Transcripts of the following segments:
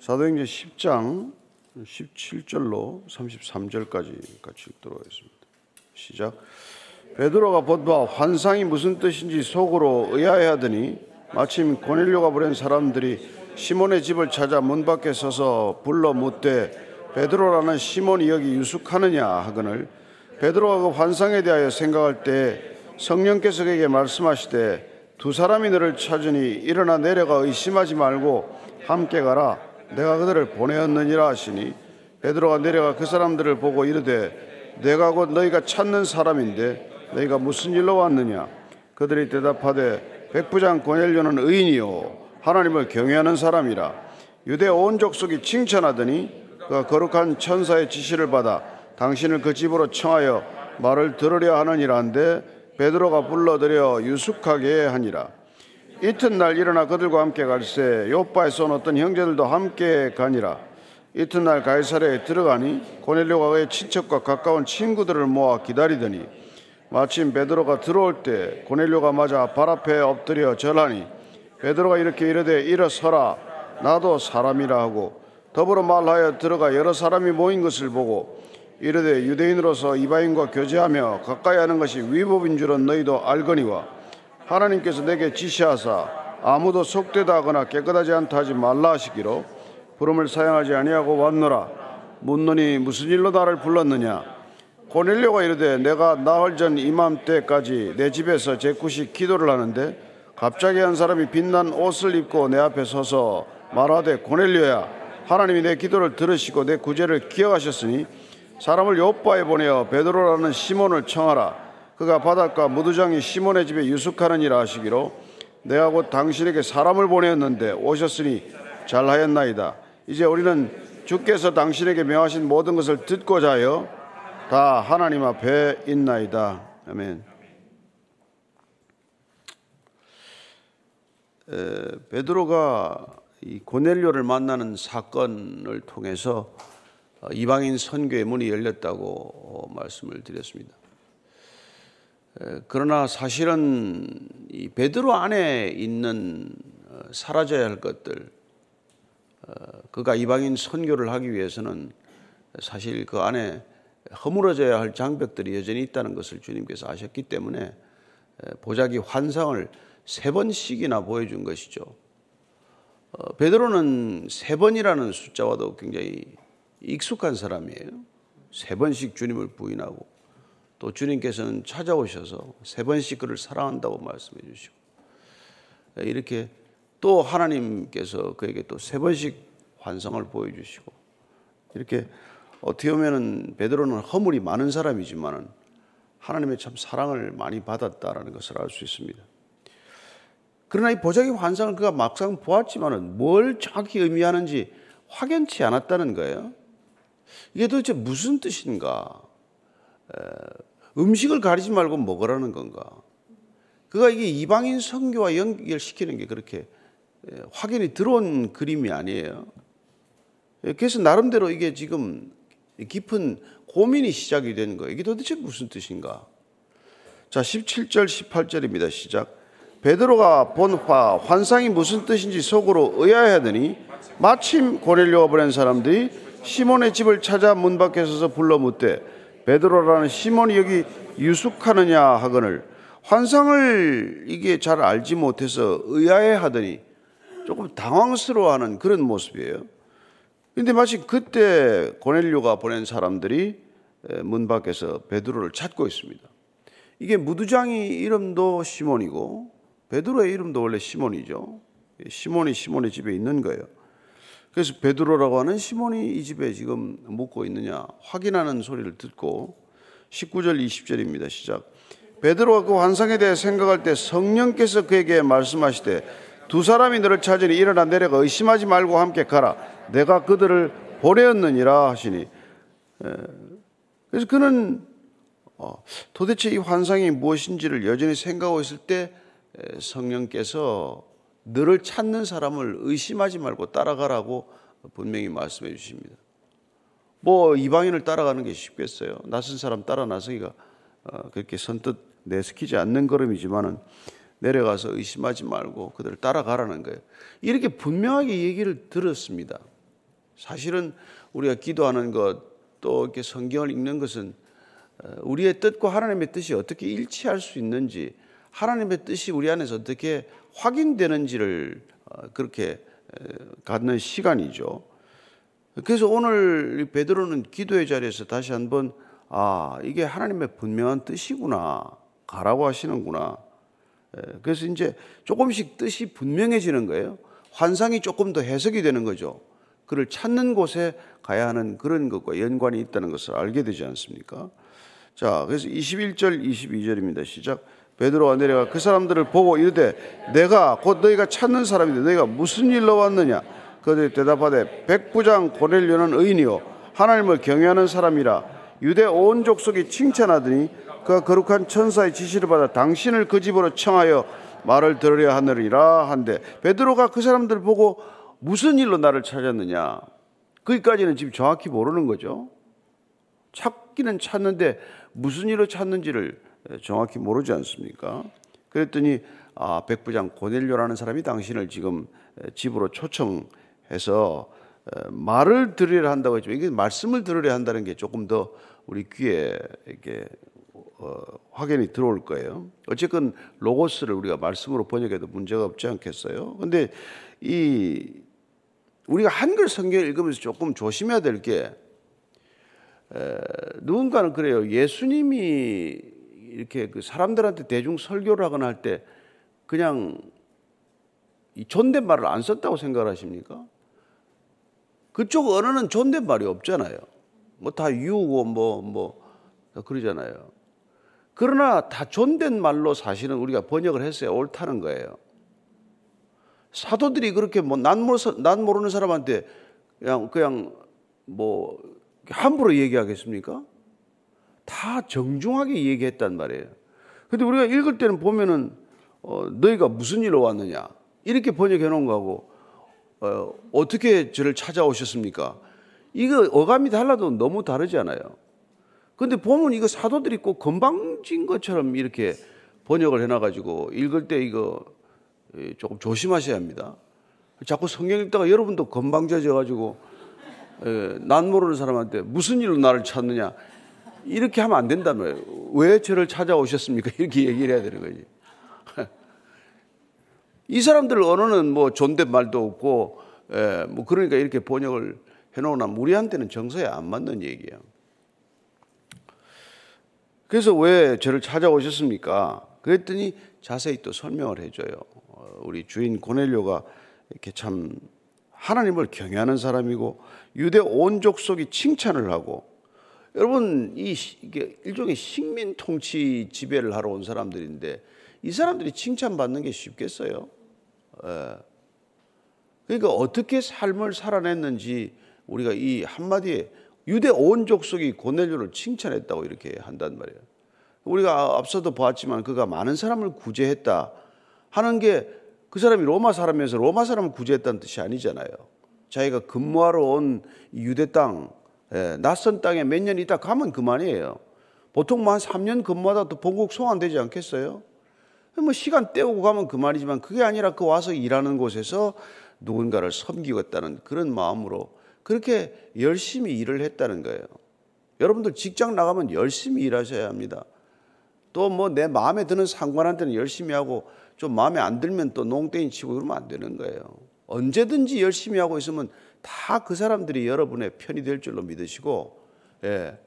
사도행전 10장 17절로 33절까지 같이 읽도록 하겠습니다. 시작. 베드로가 보다 환상이 무슨 뜻인지 속으로 의아해하더니 마침 고넬료가 보낸 사람들이 시몬의 집을 찾아 문 밖에 서서 불러 묻되 베드로라는 시몬이 여기 유숙하느냐 하거늘 베드로가 그 환상에 대하여 생각할 때 성령께서 그에게 말씀하시되 두 사람이 너를 찾으니 일어나 내려가 의심하지 말고 함께 가라 내가 그들을 보내었느니라 하시니 베드로가 내려가 그 사람들을 보고 이르되 내가 곧 너희가 찾는 사람인데 너희가 무슨 일로 왔느냐? 그들이 대답하되 백부장 고넬료는 의인이요 하나님을 경외하는 사람이라. 유대 온 족속이 칭찬하더니 그가 거룩한 천사의 지시를 받아 당신을 그 집으로 청하여 말을 들으려 하느니라 한데 베드로가 불러들여 유숙하게 하니라 이튿날 일어나 그들과 함께 갈새 요바에서 온 어떤 형제들도 함께 가니라. 이튿날 가이사랴에 들어가니 고넬료가 그의 친척과 가까운 친구들을 모아 기다리더니 마침 베드로가 들어올 때 고넬료가 맞아 발 앞에 엎드려 절하니 베드로가 이렇게 이르되 일어서라. 나도 사람이라 하고 더불어 말하여 들어가 여러 사람이 모인 것을 보고 이르되 유대인으로서 이방인과 교제하며 가까이 하는 것이 위법인 줄은 너희도 알거니와 하나님께서 내게 지시하사 아무도 속되다 하거나 깨끗하지 않다 하지 말라 하시기로 부름을 사용하지 아니하고 왔노라. 묻노니 무슨 일로 나를 불렀느냐? 고넬료가 이르되 내가 나흘 전 이맘때까지 내 집에서 제 굿이 기도를 하는데 갑자기 한 사람이 빛난 옷을 입고 내 앞에 서서 말하되 고넬료야 하나님이 내 기도를 들으시고 내 구제를 기억하셨으니 사람을 요바에 보내어 베드로라는 시몬을 청하라 그가 바닷가 무두장이 시몬의 집에 유숙하느니라 하시기로 내가 곧 당신에게 사람을 보내었는데 오셨으니 잘하였나이다. 이제 우리는 주께서 당신에게 명하신 모든 것을 듣고자 하여 다 하나님 앞에 있나이다. 아멘. 에, 베드로가 이 고넬료를 만나는 사건을 통해서 어, 이방인 선교의 문이 열렸다고 어, 말씀을 드렸습니다. 그러나 사실은 이 베드로 안에 있는 어, 사라져야 할 것들, 그가 이방인 선교를 하기 위해서는 사실 그 안에 허물어져야 할 장벽들이 여전히 있다는 것을 주님께서 아셨기 때문에 보자기 환상을 세 번씩이나 보여준 것이죠. 베드로는 세 번이라는 숫자와도 굉장히 익숙한 사람이에요. 세 번씩 주님을 부인하고 또 주님께서는 찾아오셔서 세 번씩 그를 사랑한다고 말씀해 주시고 이렇게 또 하나님께서 그에게 또 세 번씩 환상을 보여주시고 이렇게 어떻게 보면은 베드로는 허물이 많은 사람이지만은 하나님의 참 사랑을 많이 받았다라는 것을 알 수 있습니다. 그러나 이 보자기 환상을 그가 막상 보았지만은 뭘 정확히 의미하는지 확연치 않았다는 거예요. 이게 도대체 무슨 뜻인가? 음식을 가리지 말고 먹으라는 건가? 그가 이게 이방인 선교와 연결시키는 게 그렇게 확연히 들어온 그림이 아니에요. 그래서 나름대로 이게 지금 깊은 고민이 시작이 된 거예요. 이게 도대체 무슨 뜻인가? 자, 17절, 18절입니다. 시작. 베드로가 본 화, 환상이 무슨 뜻인지 속으로 의아해하더니 마침 고넬료가 보낸 사람들이 시몬의 집을 찾아 문 밖에 서서 불러 묻되 베드로라는 시몬이 여기 유숙하느냐 하거늘 환상을 이게 잘 알지 못해서 의아해 하더니 조금 당황스러워하는 그런 모습이에요. 근데 마치 그때 고넬료가 보낸 사람들이 문 밖에서 베드로를 찾고 있습니다. 이게 무두장이 이름도 시몬이고 베드로의 이름도 원래 시몬이죠. 시몬이 시몬의 집에 있는 거예요. 그래서 베드로라고 하는 시몬이 이 집에 지금 묵고 있느냐 확인하는 소리를 듣고 19절 20절입니다. 시작. 베드로가 그 환상에 대해 생각할 때 성령께서 그에게 말씀하시되 두 사람이 너를 찾으니 일어나 내려가 의심하지 말고 함께 가라. 내가 그들을 보내었느니라 하시니. 그래서 그는 어, 도대체 이 환상이 무엇인지를 여전히 생각하고 있을 때 성령께서 너를 찾는 사람을 의심하지 말고 따라가라고 분명히 말씀해 주십니다. 뭐 이방인을 따라가는 게 쉽겠어요. 낯선 사람 따라 나서기가 어, 그렇게 선뜻 내스키지 않는 걸음이지만은 내려가서 의심하지 말고 그들을 따라가라는 거예요. 이렇게 분명하게 얘기를 들었습니다. 사실은 우리가 기도하는 것 또 이렇게 성경을 읽는 것은 어, 우리의 뜻과 하나님의 뜻이 어떻게 일치할 수 있는지 하나님의 뜻이 우리 안에서 어떻게 확인되는지를 어, 그렇게 갖는 시간이죠. 그래서 오늘 베드로는 기도의 자리에서 다시 한번 아 이게 하나님의 분명한 뜻이구나 가라고 하시는구나. 그래서 이제 조금씩 뜻이 분명해지는 거예요. 환상이 조금 더 해석이 되는 거죠. 그를 찾는 곳에 가야 하는 그런 것과 연관이 있다는 것을 알게 되지 않습니까? 자, 그래서 21절, 22절입니다. 시작. 베드로가 내려가 그 사람들을 보고 이르되 내가 곧 너희가 찾는 사람인데 너희가 무슨 일로 왔느냐? 그들이 대답하되 백부장 고넬료는 의인이요 하나님을 경외하는 사람이라 유대 온 족속이 칭찬하더니 그 거룩한 천사의 지시를 받아 당신을 그 집으로 청하여 말을 들으려 하느니라 한데 베드로가 그 사람들 보고 무슨 일로 나를 찾았느냐 거기까지는 지금 정확히 모르는 거죠. 찾기는 찾는데 무슨 일로 찾는지를 정확히 모르지 않습니까? 그랬더니 아, 백부장 고넬료라는 사람이 당신을 지금 집으로 초청해서 말을 들으려 한다고 했죠. 이게 말씀을 들으려 한다는 게 조금 더 우리 귀에 이렇게 어, 확연히 들어올 거예요. 어쨌건 로고스를 우리가 말씀으로 번역해도 문제가 없지 않겠어요? 근데 이 우리가 한글 성경을 읽으면서 조금 조심해야 될게 누군가는 그래요. 예수님이 이렇게 그 사람들한테 대중 설교를 하거나 할 때 그냥 이 존댓말을 안 썼다고 생각하십니까? 그쪽 언어는 존댓말이 없잖아요. 뭐 다 유고 뭐뭐 뭐 그러잖아요. 그러나 다 존댓말로 사실은 우리가 번역을 했어야 옳다는 거예요. 사도들이 그렇게 뭐난 난 모르는 사람한테 그냥 그냥 뭐 함부로 얘기하겠습니까? 다 정중하게 얘기했단 말이에요. 근데 우리가 읽을 때는 보면은 어, 너희가 무슨 일로 왔느냐 이렇게 번역해 놓은 거하고 어, 어떻게 저를 찾아오셨습니까? 이거 어감이 달라도 너무 다르지 않아요. 근데 보면 이거 사도들이 꼭 건방진 것처럼 이렇게 번역을 해놔가지고 읽을 때 이거 조금 조심하셔야 합니다. 자꾸 성경 읽다가 여러분도 건방져져가지고 난 모르는 사람한테 무슨 일로 나를 찾느냐 이렇게 하면 안 거예요. 왜 저를 찾아오셨습니까? 이렇게 얘기를 해야 되는 거지. 이 사람들 언어는 뭐 존댓말도 없고 뭐 그러니까 이렇게 번역을 해놓으나 우리한테는 정서에 안 맞는 얘기예요. 그래서 왜 저를 찾아오셨습니까? 그랬더니 자세히 또 설명을 해줘요. 어, 우리 주인 고넬료가 이렇게 참 하나님을 경외하는 사람이고 유대 온 족속이 칭찬을 하고 여러분 이 일종의 식민 통치 지배를 하러 온 사람들인데 이 사람들이 칭찬받는 게 쉽겠어요? 예. 그러니까 어떻게 삶을 살아냈는지 우리가 이 한마디에 유대 온 족속이 고넬료를 칭찬했다고 이렇게 한단 말이에요. 우리가 앞서도 보았지만 그가 많은 사람을 구제했다 하는 게 그 사람이 로마 사람이어서 로마 사람을 구제했다는 뜻이 아니잖아요. 자기가 근무하러 온 유대 땅, 예, 낯선 땅에 몇 년 있다 가면 그만이에요. 보통 뭐 한 3년 근무하다 또 본국 소환되지 않겠어요? 뭐 시간 때우고 가면 그만이지만 그게 아니라 그 와서 일하는 곳에서 누군가를 섬기겠다는 그런 마음으로 그렇게 열심히 일을 했다는 거예요. 여러분들 직장 나가면 열심히 일하셔야 합니다. 또 뭐 내 마음에 드는 상관한테는 열심히 하고 좀 마음에 안 들면 또 농땡이 치고 그러면 안 되는 거예요. 언제든지 열심히 하고 있으면 다 그 사람들이 여러분의 편이 될 줄로 믿으시고, 예.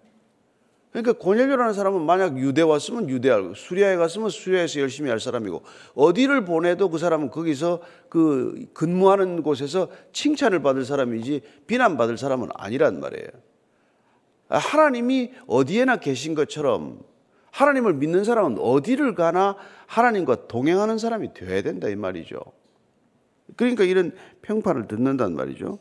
그러니까 고넬료라는 사람은 만약 유대 왔으면 유대 알 수리아에 갔으면 수리아에서 열심히 할 사람이고 어디를 보내도 그 사람은 거기서 그 근무하는 곳에서 칭찬을 받을 사람이지 비난받을 사람은 아니란 말이에요. 하나님이 어디에나 계신 것처럼 하나님을 믿는 사람은 어디를 가나 하나님과 동행하는 사람이 되어야 된다 이 말이죠. 그러니까 이런 평판을 듣는단 말이죠.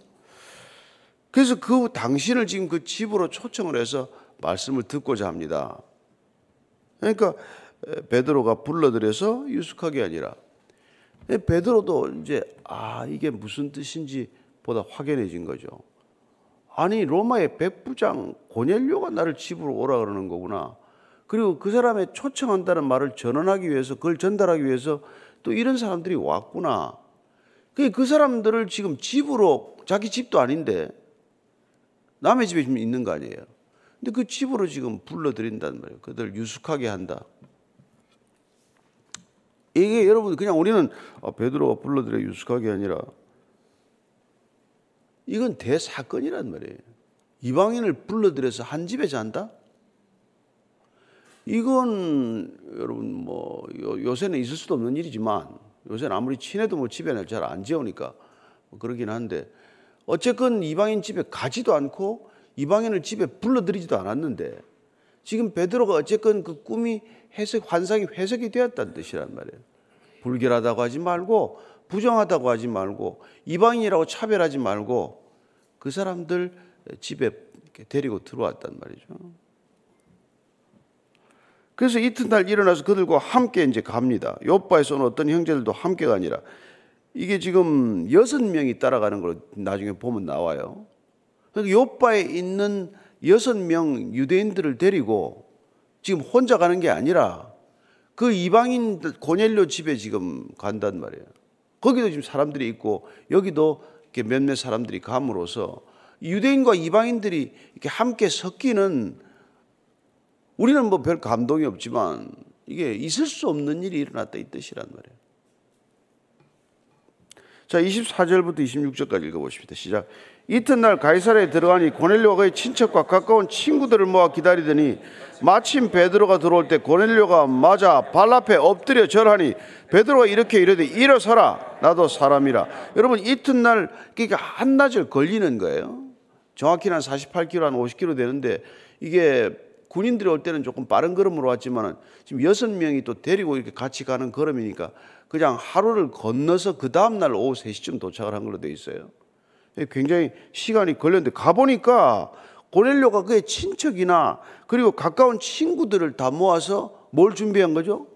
그래서 그 당신을 지금 그 집으로 초청을 해서 말씀을 듣고자 합니다. 그러니까 베드로가 불러들여서 유숙하게 아니라 베드로도 이제 아 이게 무슨 뜻인지 보다 확연해진 거죠. 아니 로마의 백부장 고넬료가 나를 집으로 오라 그러는 거구나. 그리고 그 사람의 초청한다는 말을 전언하기 위해서 그걸 전달하기 위해서 또 이런 사람들이 왔구나. 그 사람들을 지금 집으로 자기 집도 아닌데 남의 집에 지금 있는 거 아니에요. 근데 그 집으로 지금 불러들인단 말이에요. 그들 유숙하게 한다. 이게 여러분 그냥 우리는 아, 베드로가 불러들여 유숙하게 아니라 이건 대사건이란 말이에요. 이방인을 불러들여서 한 집에 잔다? 이건 여러분 뭐 요 새는 있을 수도 없는 일이지만 요새는 아무리 친해도 뭐 집에는 잘안 지우니까 뭐 그러긴 한데 어쨌건 이방인 집에 가지도 않고 이방인을 집에 불러들이지도 않았는데 지금 베드로가 어쨌건 그 꿈이 해석 환상이 해석이 되었다는 뜻이란 말이에요. 불결하다고 하지 말고 부정하다고 하지 말고 이방인이라고 차별하지 말고 그 사람들 집에 데리고 들어왔단 말이죠. 그래서 이튿날 일어나서 그들과 함께 이제 갑니다. 요바에서 온 어떤 형제들도 함께가 아니라 이게 지금 여섯 명이 따라가는 걸 나중에 보면 나와요. 그러니까 요바에 있는 여섯 명 유대인들을 데리고 지금 혼자 가는 게 아니라 그 이방인 고넬료 집에 지금 간단 말이에요. 거기도 지금 사람들이 있고 여기도 몇몇 사람들이 감으로써 유대인과 이방인들이 이렇게 함께 섞이는 우리는 뭐 별 감동이 없지만 이게 있을 수 없는 일이 일어났다 이 뜻이란 말이에요. 자, 24절부터 26절까지 읽어보십시다. 시작. 이튿날 가이사라에 들어가니 고넬료가 그의 친척과 가까운 친구들을 모아 기다리더니 마침 베드로가 들어올 때 고넬료가 맞아 발 앞에 엎드려 절하니 베드로가 이렇게 이르되 일어서라 나도 사람이라 여러분 이튿날 그러니까 한낮을 걸리는 거예요 정확히는 한 48km 한 50km 되는데 이게 군인들이 올 때는 조금 빠른 걸음으로 왔지만은 지금 여섯 명이 또 데리고 이렇게 같이 가는 걸음이니까 그냥 하루를 건너서 그 다음날 오후 3시쯤 도착을 한 걸로 돼 있어요. 굉장히 시간이 걸렸는데 가보니까 고넬료가 그의 친척이나 그리고 가까운 친구들을 다 모아서 뭘 준비한 거죠?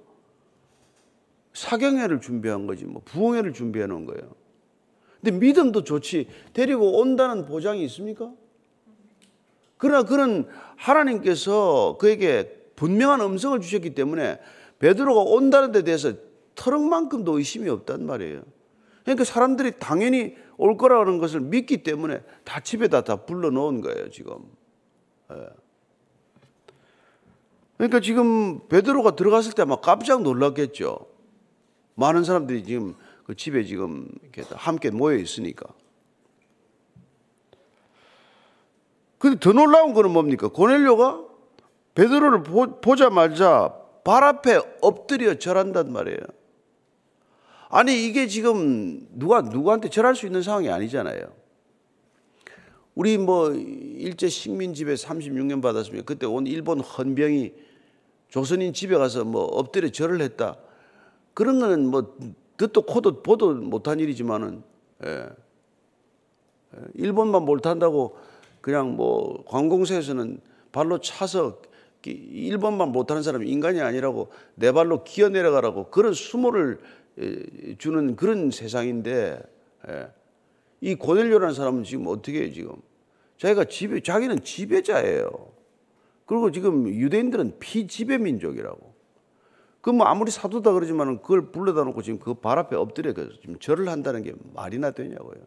사경회를 준비한 거지, 뭐 부흥회를 준비해 놓은 거예요. 근데 믿음도 좋지. 데리고 온다는 보장이 있습니까? 그러나 그는 하나님께서 그에게 분명한 음성을 주셨기 때문에 베드로가 온다는 데 대해서 터럭만큼도 의심이 없단 말이에요. 그러니까 사람들이 당연히 올 거라는 것을 믿기 때문에 다 집에다 다 불러 놓은 거예요, 지금. 예. 그러니까 지금 베드로가 들어갔을 때 아마 깜짝 놀랐겠죠. 많은 사람들이 지금 그 집에 지금 함께 모여 있으니까. 근데 더 놀라운 거는 뭡니까? 고넬료가 베드로를 보자마자 발 앞에 엎드려 절한단 말이에요. 아니 이게 지금 누가 누구한테 절할 수 있는 상황이 아니잖아요. 우리 뭐 일제 식민 지배 36년 받았으면 그때 온 일본 헌병이 조선인 집에 가서 뭐 엎드려 절을 했다. 그런 거는 뭐 듣도 코도 보도 못한 일이지만은 예. 예. 일본만 몰탄다고 그냥 뭐 관공서에서는 발로 차서 일본만 못하는 사람이 인간이 아니라고 내 발로 기어 내려가라고 그런 수모를 주는 그런 세상인데 예. 이 고넬료라는 사람은 지금 어떻게 해요 지금? 자기가 지배 자기는 지배자예요. 그리고 지금 유대인들은 피지배 민족이라고. 그 뭐 아무리 사도다 그러지만 그걸 불러다 놓고 지금 그 발 앞에 엎드려 지금 절을 한다는 게 말이나 되냐고요.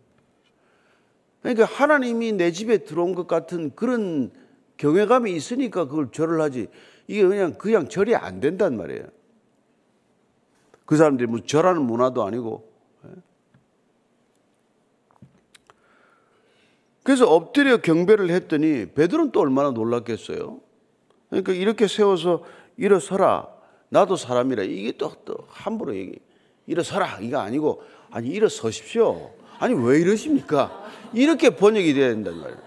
그러니까 하나님이 내 집에 들어온 것 같은 그런 경외감이 있으니까 그걸 절을 하지. 이게 그냥 그냥 절이 안 된단 말이에요. 그 사람들이 뭐 절하는 문화도 아니고. 예. 그래서 엎드려 경배를 했더니 베드로는 또 얼마나 놀랐겠어요. 그러니까 이렇게 세워서 일어서라. 나도 사람이라. 이게 또, 또 함부로 얘기. 일어서라. 이거 아니고 아니 일어서십시오. 아니 왜 이러십니까? 이렇게 번역이 돼야 된단 말이에요.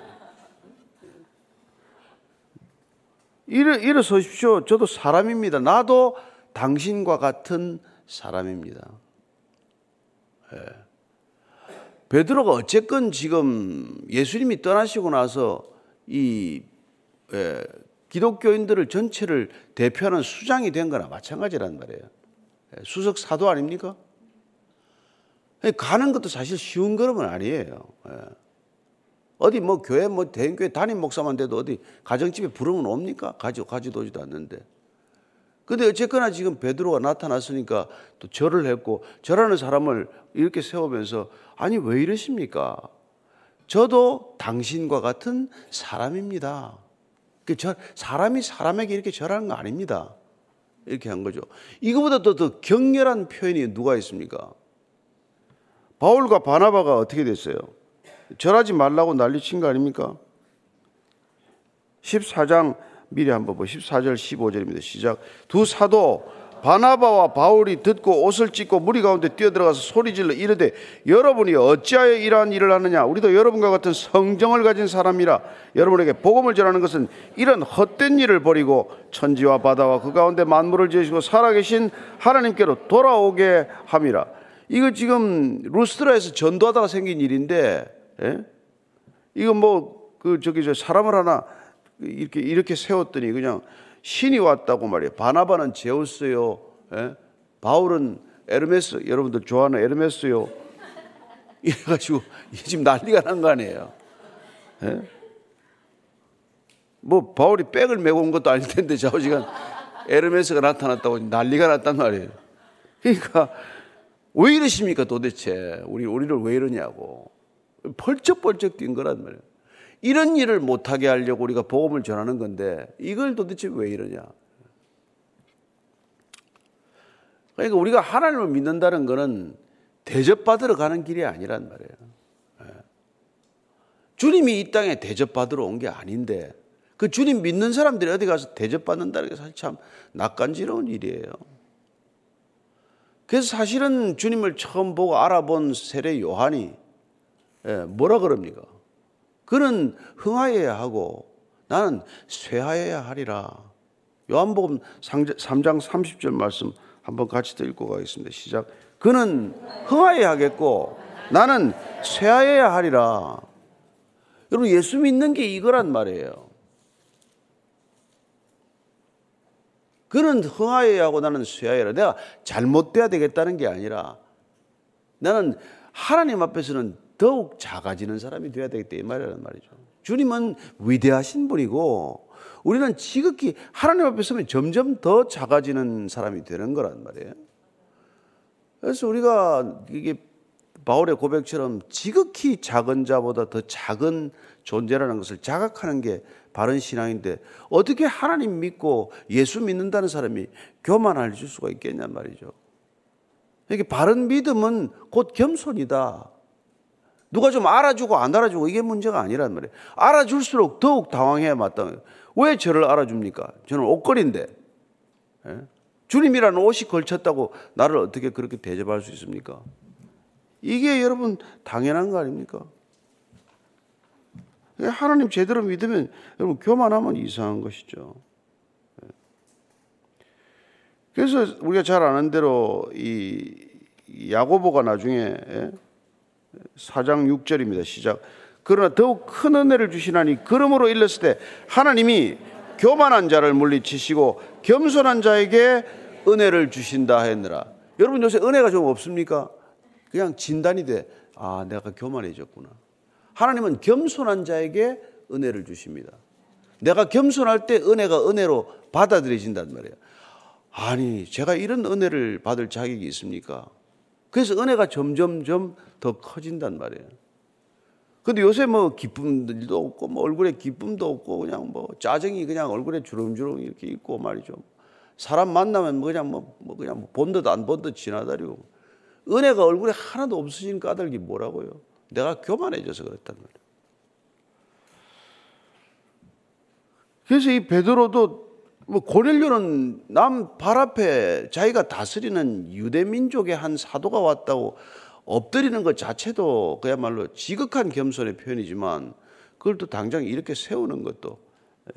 일어, 일어서십시오. 저도 사람입니다. 나도 당신과 같은 사람입니다. 예. 베드로가 어쨌건 지금 예수님이 떠나시고 나서 이 예, 기독교인들을 전체를 대표하는 수장이 된 거나 마찬가지란 말이에요. 예, 수석 사도 아닙니까? 가는 것도 사실 쉬운 걸음은 아니에요. 예. 어디 뭐 교회 뭐 대인교회 담임 목사만 돼도 어디 가정집에 부르면 옵니까? 가지 가지도 오지도 않는데. 근데 어쨌거나 지금 베드로가 나타났으니까 또 절을 했고 절하는 사람을 이렇게 세우면서 아니 왜 이러십니까? 저도 당신과 같은 사람입니다. 그 저, 사람이 사람에게 이렇게 절하는 거 아닙니다. 이렇게 한 거죠. 이거보다 더, 더 격렬한 표현이 누가 있습니까? 바울과 바나바가 어떻게 됐어요? 절하지 말라고 난리친 거 아닙니까? 14장 미리 한번 보 14절 15절입니다. 시작. 두 사도 바나바와 바울이 듣고 옷을 찢고 무리 가운데 뛰어들어가서 소리질러 이르되 여러분이 어찌하여 이러한 일을 하느냐 우리도 여러분과 같은 성정을 가진 사람이라 여러분에게 복음을 전하는 것은 이런 헛된 일을 버리고 천지와 바다와 그 가운데 만물을 지으시고 살아계신 하나님께로 돌아오게 함이라 이거 지금 루스트라에서 전도하다가 생긴 일인데 예? 이거 뭐 그 저기 저 사람을 하나 이렇게 이렇게 세웠더니 그냥 신이 왔다고 말이에요. 바나바는 제우스요. 예? 바울은 에르메스. 여러분들 좋아하는 에르메스요. 이래가지고 지금 난리가 난 거 아니에요. 예? 뭐 바울이 백을 메고 온 것도 아닐 텐데 좌우지간 에르메스가 나타났다고 난리가 났단 말이에요. 그러니까 왜 이러십니까 도대체 우리 우리를 왜 이러냐고 펄쩍펄쩍 뛴 거란 말이에요. 이런 일을 못하게 하려고 우리가 복음을 전하는 건데 이걸 도대체 왜 이러냐. 그러니까 우리가 하나님을 믿는다는 것은 대접받으러 가는 길이 아니란 말이에요. 예. 주님이 이 땅에 대접받으러 온 게 아닌데 그 주님 믿는 사람들이 어디 가서 대접받는다는 게 사실 참 낯간지러운 일이에요. 그래서 사실은 주님을 처음 보고 알아본 세례 요한이 예, 뭐라 그럽니까? 그는 흥하여야 하고 나는 쇠하여야 하리라. 요한복음 3장 30절 말씀 한번 같이 더 읽고 가겠습니다. 시작. 그는 흥하여야 하겠고 나는 쇠하여야 하리라. 여러분 예수 믿는 게 이거란 말이에요. 그는 흥하여야 하고 나는 쇠하여야 내가 잘못돼야 되겠다는 게 아니라 나는 하나님 앞에서는 더욱 작아지는 사람이 되어야 되겠다 이 말이란 말이죠. 주님은 위대하신 분이고 우리는 지극히 하나님 앞에 서면 점점 더 작아지는 사람이 되는 거란 말이에요. 그래서 우리가 이게 바울의 고백처럼 지극히 작은 자보다 더 작은 존재라는 것을 자각하는 게 바른 신앙인데 어떻게 하나님 믿고 예수 믿는다는 사람이 교만할 수가 있겠냐 말이죠. 이게 바른 믿음은 곧 겸손이다. 누가 좀 알아주고 안 알아주고 이게 문제가 아니란 말이에요. 알아줄수록 더욱 당황해야 마땅해요. 왜 저를 알아줍니까? 저는 옷걸인데. 예? 주님이라는 옷이 걸쳤다고 나를 어떻게 그렇게 대접할 수 있습니까? 이게 여러분 당연한 거 아닙니까? 예, 하나님 제대로 믿으면 여러분 교만하면 이상한 것이죠. 예. 그래서 우리가 잘 아는 대로 이 야고보가 나중에 4장 6절입니다. 시작. 그러나 더욱 큰 은혜를 주시나니 그러므로 일렀을 때 하나님이 교만한 자를 물리치시고 겸손한 자에게 은혜를 주신다 했느라. 여러분 요새 은혜가 좀 없습니까? 그냥 진단이 돼. 아, 내가 교만해졌구나. 하나님은 겸손한 자에게 은혜를 주십니다. 내가 겸손할 때 은혜가 은혜로 받아들여진단 말이에요. 아니, 제가 이런 은혜를 받을 자격이 있습니까? 그래서 은혜가 점점점 더 커진단 말이에요. 근데 요새 뭐 기쁨도 없고 뭐 얼굴에 기쁨도 없고 그냥 뭐 짜증이 그냥 얼굴에 주렁주렁 이렇게 있고 말이죠. 사람 만나면 뭐 그냥 뭐, 뭐 그냥 뭐 본듯 안 본 듯 지나다니고 은혜가 얼굴에 하나도 없으신 까닭이 뭐라고요? 내가 교만해져서 그랬단 말이에요. 그래서 이 베드로도 뭐 고넬료는 남 발 앞에 자기가 다스리는 유대 민족의 한 사도가 왔다고 엎드리는 것 자체도 그야말로 지극한 겸손의 표현이지만 그걸 또 당장 이렇게 세우는 것도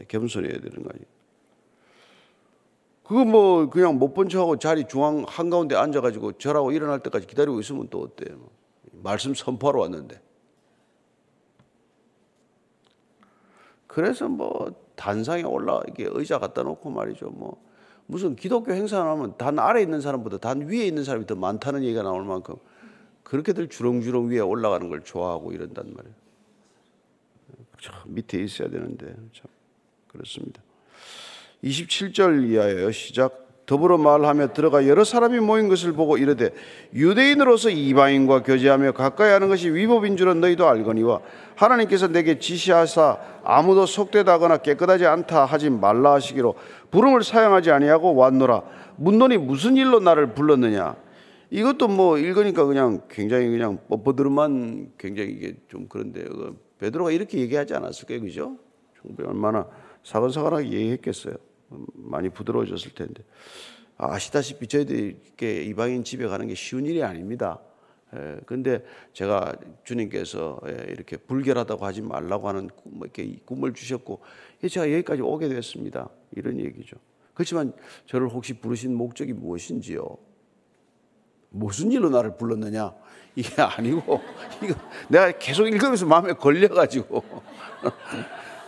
겸손해야 되는 거 아니에요. 그거 뭐 그냥 못 본 척하고 자리 중앙 한가운데 앉아가지고 절하고 일어날 때까지 기다리고 있으면 또 어때요? 말씀 선포하러 왔는데. 그래서 뭐 단상에 올라 이게 의자 갖다 놓고 말이죠. 뭐 무슨 기독교 행사 하면 단 아래 있는 사람보다 단 위에 있는 사람이 더 많다는 얘기가 나올 만큼 그렇게들 주렁주렁 위에 올라가는 걸 좋아하고 이런단 말이에요. 참 밑에 있어야 되는데 참 그렇습니다. 27절 이하예요. 시작. 더불어 말하며 들어가 여러 사람이 모인 것을 보고 이르되 유대인으로서 이방인과 교제하며 가까이 하는 것이 위법인 줄은 너희도 알거니와 하나님께서 내게 지시하사 아무도 속되다거나 깨끗하지 않다 하지 말라 하시기로 부름을 사용하지 아니하고 왔노라 문돈이 무슨 일로 나를 불렀느냐 이것도 뭐 읽으니까 그냥 굉장히 그냥 뻣뻣들만 굉장히 이게 좀 그런데 그 베드로가 이렇게 얘기하지 않았을까요 그죠? 얼마나 사근사근하게 얘기했겠어요. 많이 부드러워졌을 텐데. 아시다시피 저희들이 이방인 집에 가는 게 쉬운 일이 아닙니다. 예, 근데 제가 주님께서 예, 이렇게 불결하다고 하지 말라고 하는 뭐 이렇게 꿈을 주셨고 제가 여기까지 오게 됐습니다. 이런 얘기죠. 그렇지만 저를 혹시 부르신 목적이 무엇인지요? 무슨 일로 나를 불렀느냐? 이게 아니고 이거 내가 계속 읽으면서 마음에 걸려가지고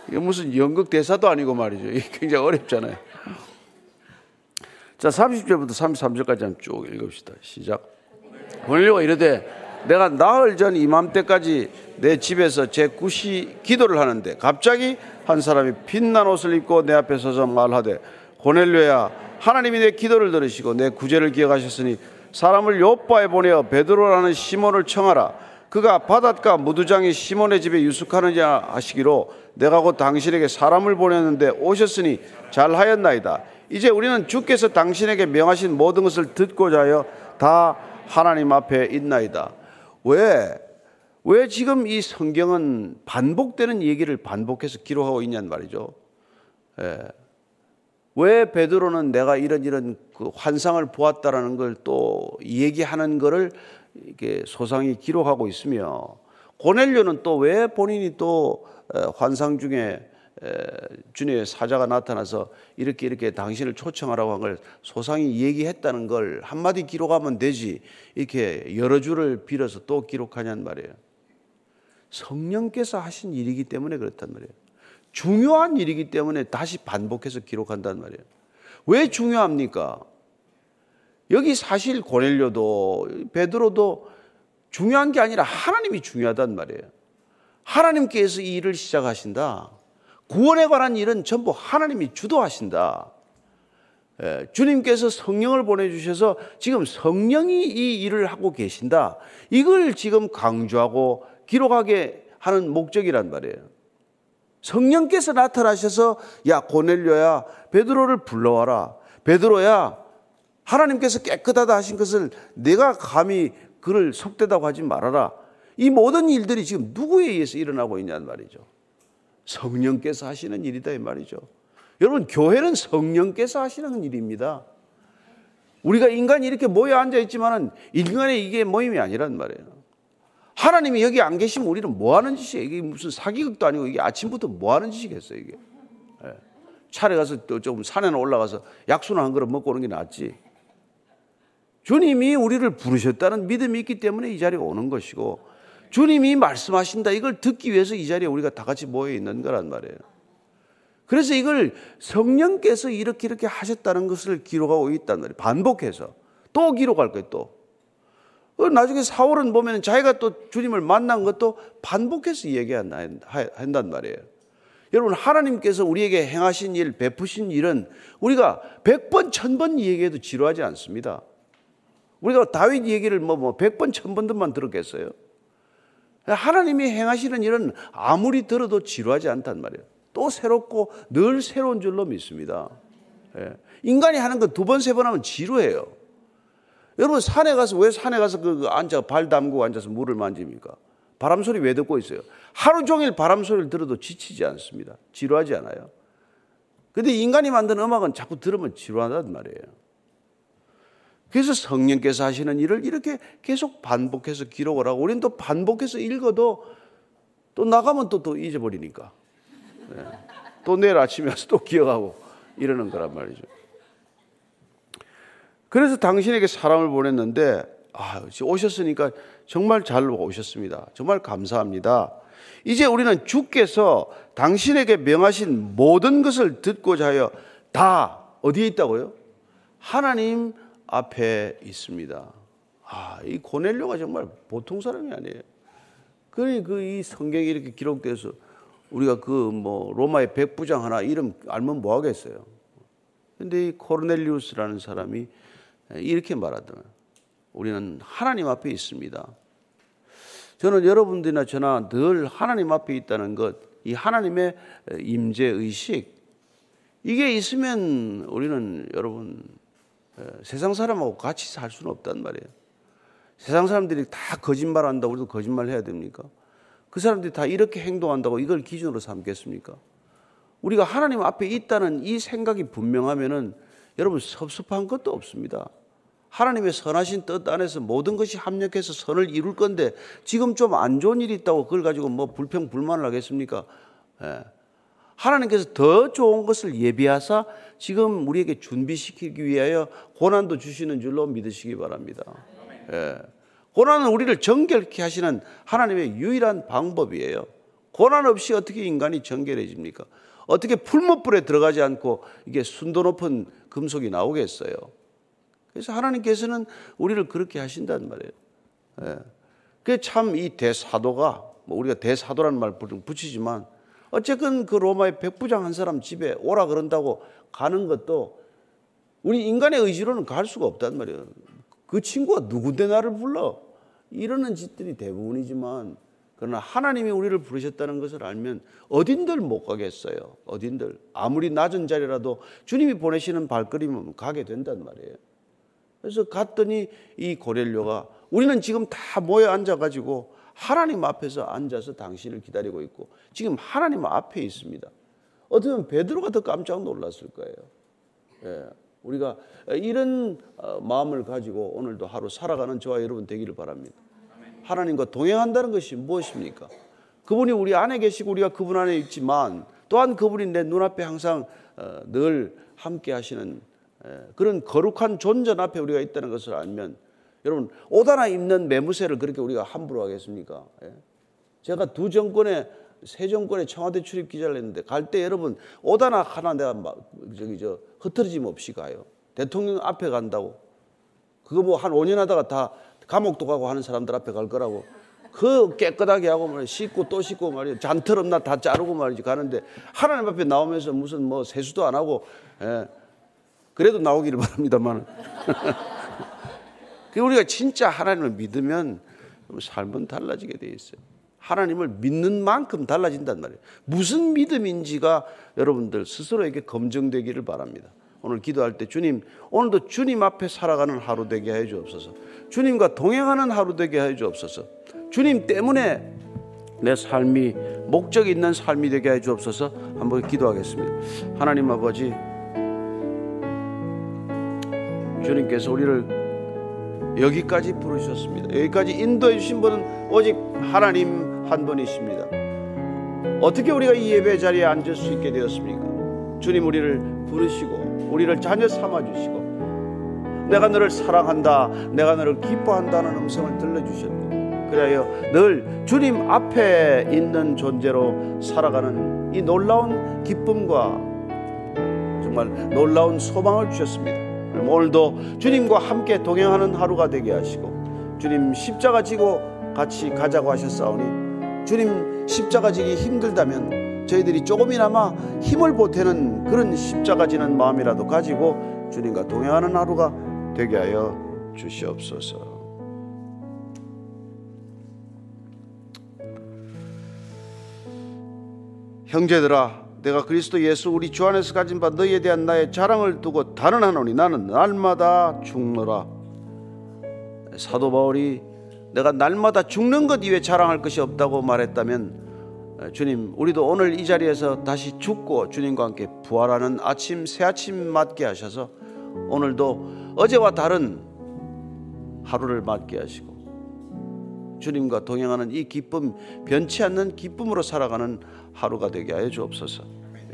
이게 무슨 연극 대사도 아니고 말이죠. 이게 굉장히 어렵잖아요. 자, 30절부터 33절까지 한번 쭉 읽읍시다. 시작. 고넬료가 이르되 내가 나흘 전 이맘때까지 내 집에서 제 구시 기도를 하는데 갑자기 한 사람이 빛난 옷을 입고 내 앞에 서서 말하되 고넬료야 하나님이 내 기도를 들으시고 내 구제를 기억하셨으니 사람을 요바에 보내어 베드로라는 시몬을 청하라 그가 바닷가 무두장이 시몬의 집에 유숙하느냐 하시기로 내가 곧 당신에게 사람을 보냈는데 오셨으니 잘하였나이다. 이제 우리는 주께서 당신에게 명하신 모든 것을 듣고자 하여 다 하나님 앞에 있나이다. 왜? 왜 지금 이 성경은 반복되는 얘기를 반복해서 기록하고 있냔 말이죠. 예. 왜 베드로는 내가 이런 이런 그 환상을 보았다라는 걸 또 얘기하는 것을 이게 소상히 기록하고 있으며 고넬료는 또 왜 본인이 또 환상 중에 주님의 사자가 나타나서 이렇게 이렇게 당신을 초청하라고 한 걸 소상히 얘기했다는 걸 한마디 기록하면 되지 이렇게 여러 줄을 빌어서 또 기록하냔 말이에요. 성령께서 하신 일이기 때문에 그렇단 말이에요. 중요한 일이기 때문에 다시 반복해서 기록한단 말이에요. 왜 중요합니까? 여기 사실 고넬료도 베드로도 중요한 게 아니라 하나님이 중요하단 말이에요. 하나님께서 이 일을 시작하신다. 구원에 관한 일은 전부 하나님이 주도하신다. 예, 주님께서 성령을 보내주셔서 지금 성령이 이 일을 하고 계신다. 이걸 지금 강조하고 기록하게 하는 목적이란 말이에요. 성령께서 나타나셔서 야 고넬료야 베드로를 불러와라. 베드로야 하나님께서 깨끗하다 하신 것을 내가 감히 그를 속되다고 하지 말아라. 이 모든 일들이 지금 누구에 의해서 일어나고 있냐는 말이죠. 성령께서 하시는 일이다 이 말이죠. 여러분 교회는 성령께서 하시는 일입니다. 우리가 인간이 이렇게 모여 앉아 있지만은 인간의 이게 모임이 아니란 말이에요. 하나님이 여기 안 계시면 우리는 뭐 하는 짓이에요? 이게 무슨 사기극도 아니고 이게 아침부터 뭐 하는 짓이겠어요, 이게. 예. 차례 가서 또 조금 산에나 올라가서 약수나 한 그릇 먹고 오는 게 낫지. 주님이 우리를 부르셨다는 믿음이 있기 때문에 이 자리에 오는 것이고 주님이 말씀하신다 이걸 듣기 위해서 이 자리에 우리가 다 같이 모여 있는 거란 말이에요. 그래서 이걸 성령께서 이렇게 이렇게 하셨다는 것을 기록하고 있단 말이에요. 반복해서 또 기록할 거예요. 또 어, 나중에 사울은 보면 자기가 또 주님을 만난 것도 반복해서 얘기한단 말이에요. 여러분 하나님께서 우리에게 행하신 일, 베푸신 일은 우리가 백번 천번 얘기해도 지루하지 않습니다. 우리가 다윗 얘기를 뭐, 뭐 100번, 1000번만 들었겠어요? 하나님이 행하시는 일은 아무리 들어도 지루하지 않단 말이에요. 또 새롭고 늘 새로운 줄로 믿습니다. 예. 인간이 하는 거 두 번, 세 번 하면 지루해요. 여러분, 산에 가서, 왜 산에 가서 그, 그 앉아, 발 담고 앉아서 물을 만집니까? 바람 소리 왜 듣고 있어요? 하루 종일 바람 소리를 들어도 지치지 않습니다. 지루하지 않아요. 근데 인간이 만든 음악은 자꾸 들으면 지루하단 말이에요. 그래서 성령께서 하시는 일을 이렇게 계속 반복해서 기록을 하고 우리는 또 반복해서 읽어도 또 나가면 또, 또 잊어버리니까. 네. 또 내일 아침에 와서 또 기억하고 이러는 거란 말이죠. 그래서 당신에게 사람을 보냈는데 아, 오셨으니까 정말 잘 오셨습니다. 정말 감사합니다. 이제 우리는 주께서 당신에게 명하신 모든 것을 듣고자 하여 다 어디에 있다고요? 하나님 앞에 있습니다. 아, 이 고넬료가 정말 보통 사람이 아니에요. 그러니 그 이 성경이 이렇게 기록돼서 우리가 그 뭐 로마의 백부장 하나 이름 알면 뭐 하겠어요. 근데 이 코르넬리우스라는 사람이 이렇게 말하더라. 우리는 하나님 앞에 있습니다. 저는 여러분들이나 저나 늘 하나님 앞에 있다는 것, 이 하나님의 임재 의식, 이게 있으면 우리는 여러분 세상 사람하고 같이 살 수는 없단 말이에요. 세상 사람들이 다 거짓말 한다고 우리도 거짓말 해야 됩니까? 그 사람들이 다 이렇게 행동한다고 이걸 기준으로 삼겠습니까? 우리가 하나님 앞에 있다는 이 생각이 분명하면은 여러분 섭섭한 것도 없습니다. 하나님의 선하신 뜻 안에서 모든 것이 합력해서 선을 이룰 건데 지금 좀 안 좋은 일이 있다고 그걸 가지고 뭐 불평 불만을 하겠습니까? 예. 하나님께서 더 좋은 것을 예비하사 지금 우리에게 준비시키기 위하여 고난도 주시는 줄로 믿으시기 바랍니다. 예. 고난은 우리를 정결케 하시는 하나님의 유일한 방법이에요. 고난 없이 어떻게 인간이 정결해집니까? 어떻게 풀무불에 들어가지 않고 이게 순도 높은 금속이 나오겠어요? 그래서 하나님께서는 우리를 그렇게 하신단 말이에요. 예. 그참 이 대사도가 뭐 우리가 대사도라는 말 붙이지만 어쨌든 그 로마의 백부장 한 사람 집에 오라 그런다고 가는 것도 우리 인간의 의지로는 갈 수가 없단 말이에요. 그 친구가 누군데 나를 불러? 이러는 짓들이 대부분이지만 그러나 하나님이 우리를 부르셨다는 것을 알면 어딘들 못 가겠어요. 어딘들 아무리 낮은 자리라도 주님이 보내시는 발걸음은 가게 된단 말이에요. 그래서 갔더니 이 고렐료가 우리는 지금 다 모여 앉아 가지고 하나님 앞에서 앉아서 당신을 기다리고 있고 지금 하나님 앞에 있습니다. 어쩌면 베드로가 더 깜짝 놀랐을 거예요. 예, 우리가 이런 어, 마음을 가지고 오늘도 하루 살아가는 저와 여러분 되기를 바랍니다. 하나님과 동행한다는 것이 무엇입니까? 그분이 우리 안에 계시고 우리가 그분 안에 있지만 또한 그분이 내 눈앞에 항상 어, 늘 함께 하시는 그런 거룩한 존전 앞에 우리가 있다는 것을 알면 여러분 옷 하나 입는 매무새를 그렇게 우리가 함부로 하겠습니까? 예? 제가 두 정권의 세 정권의 청와대 출입 기자를 했는데 갈 때 여러분 옷 하나 하나 내가 막 저기 저 흐트러짐 없이 가요. 대통령 앞에 간다고 그거 뭐 한 5년 하다가 다 감옥도 가고 하는 사람들 앞에 갈 거라고 그 깨끗하게 하고 말이야 씻고 또 씻고 말이야 잔털 나다 자르고 말이지 가는데 하나님 앞에 나오면서 무슨 뭐 세수도 안 하고 예. 그래도 나오기를 바랍니다만 그 우리가 진짜 하나님을 믿으면 삶은 달라지게 돼 있어요. 하나님을 믿는 만큼 달라진단 말이에요. 무슨 믿음인지가 여러분들 스스로에게 검증되기를 바랍니다. 오늘 기도할 때 주님, 오늘도 주님 앞에 살아가는 하루 되게 해 주옵소서. 주님과 동행하는 하루 되게 해 주옵소서. 주님 때문에 내 삶이 목적 있는 삶이 되게 해 주옵소서. 한번 기도하겠습니다. 하나님 아버지, 주님께서 우리를 여기까지 부르셨습니다. 여기까지 인도해 주신 분은 오직 하나님 한 분이십니다. 어떻게 우리가 이 예배 자리에 앉을 수 있게 되었습니까? 주님 우리를 부르시고 우리를 자녀 삼아 주시고 내가 너를 사랑한다. 내가 너를 기뻐한다는 음성을 들려 주셨고 그래야 늘 주님 앞에 있는 존재로 살아가는 이 놀라운 기쁨과 정말 놀라운 소망을 주셨습니다. 오늘도 주님과 함께 동행하는 하루가 되게 하시고 주님 십자가 지고 같이 가자고 하셨사오니 주님 십자가 지기 힘들다면 저희들이 조금이나마 힘을 보태는 그런 십자가 지는 마음이라도 가지고 주님과 동행하는 하루가 되게 하여 주시옵소서. 형제들아 내가 그리스도 예수 우리 주 안에서 가진 바 너희에 대한 나의 자랑을 두고 단언하노니 나는 날마다 죽노라 사도 바울이 내가 날마다 죽는 것 이외에 자랑할 것이 없다고 말했다면 주님 우리도 오늘 이 자리에서 다시 죽고 주님과 함께 부활하는 아침 새 아침 맞게 하셔서 오늘도 어제와 다른 하루를 맞게 하시고 주님과 동행하는 이 기쁨 변치 않는 기쁨으로 살아가는 하루가 되게 하여 주옵소서.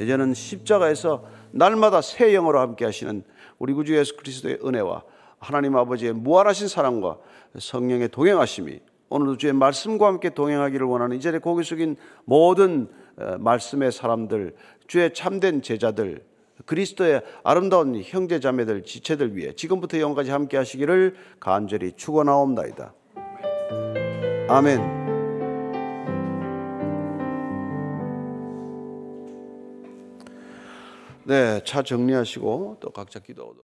이제는 십자가에서 날마다 새 영으로 함께 하시는 우리 구주 예수 그리스도의 은혜와 하나님 아버지의 무한하신 사랑과 성령의 동행하심이 오늘도 주의 말씀과 함께 동행하기를 원하는 이 자리에 고개 숙인 모든 어, 말씀의 사람들, 주의 참된 제자들, 그리스도의 아름다운 형제 자매들, 지체들 위해 지금부터 영까지 함께 하시기를 간절히 축원하옵나이다. 아멘. 네, 차 정리하시고 또 각자 기도하도록.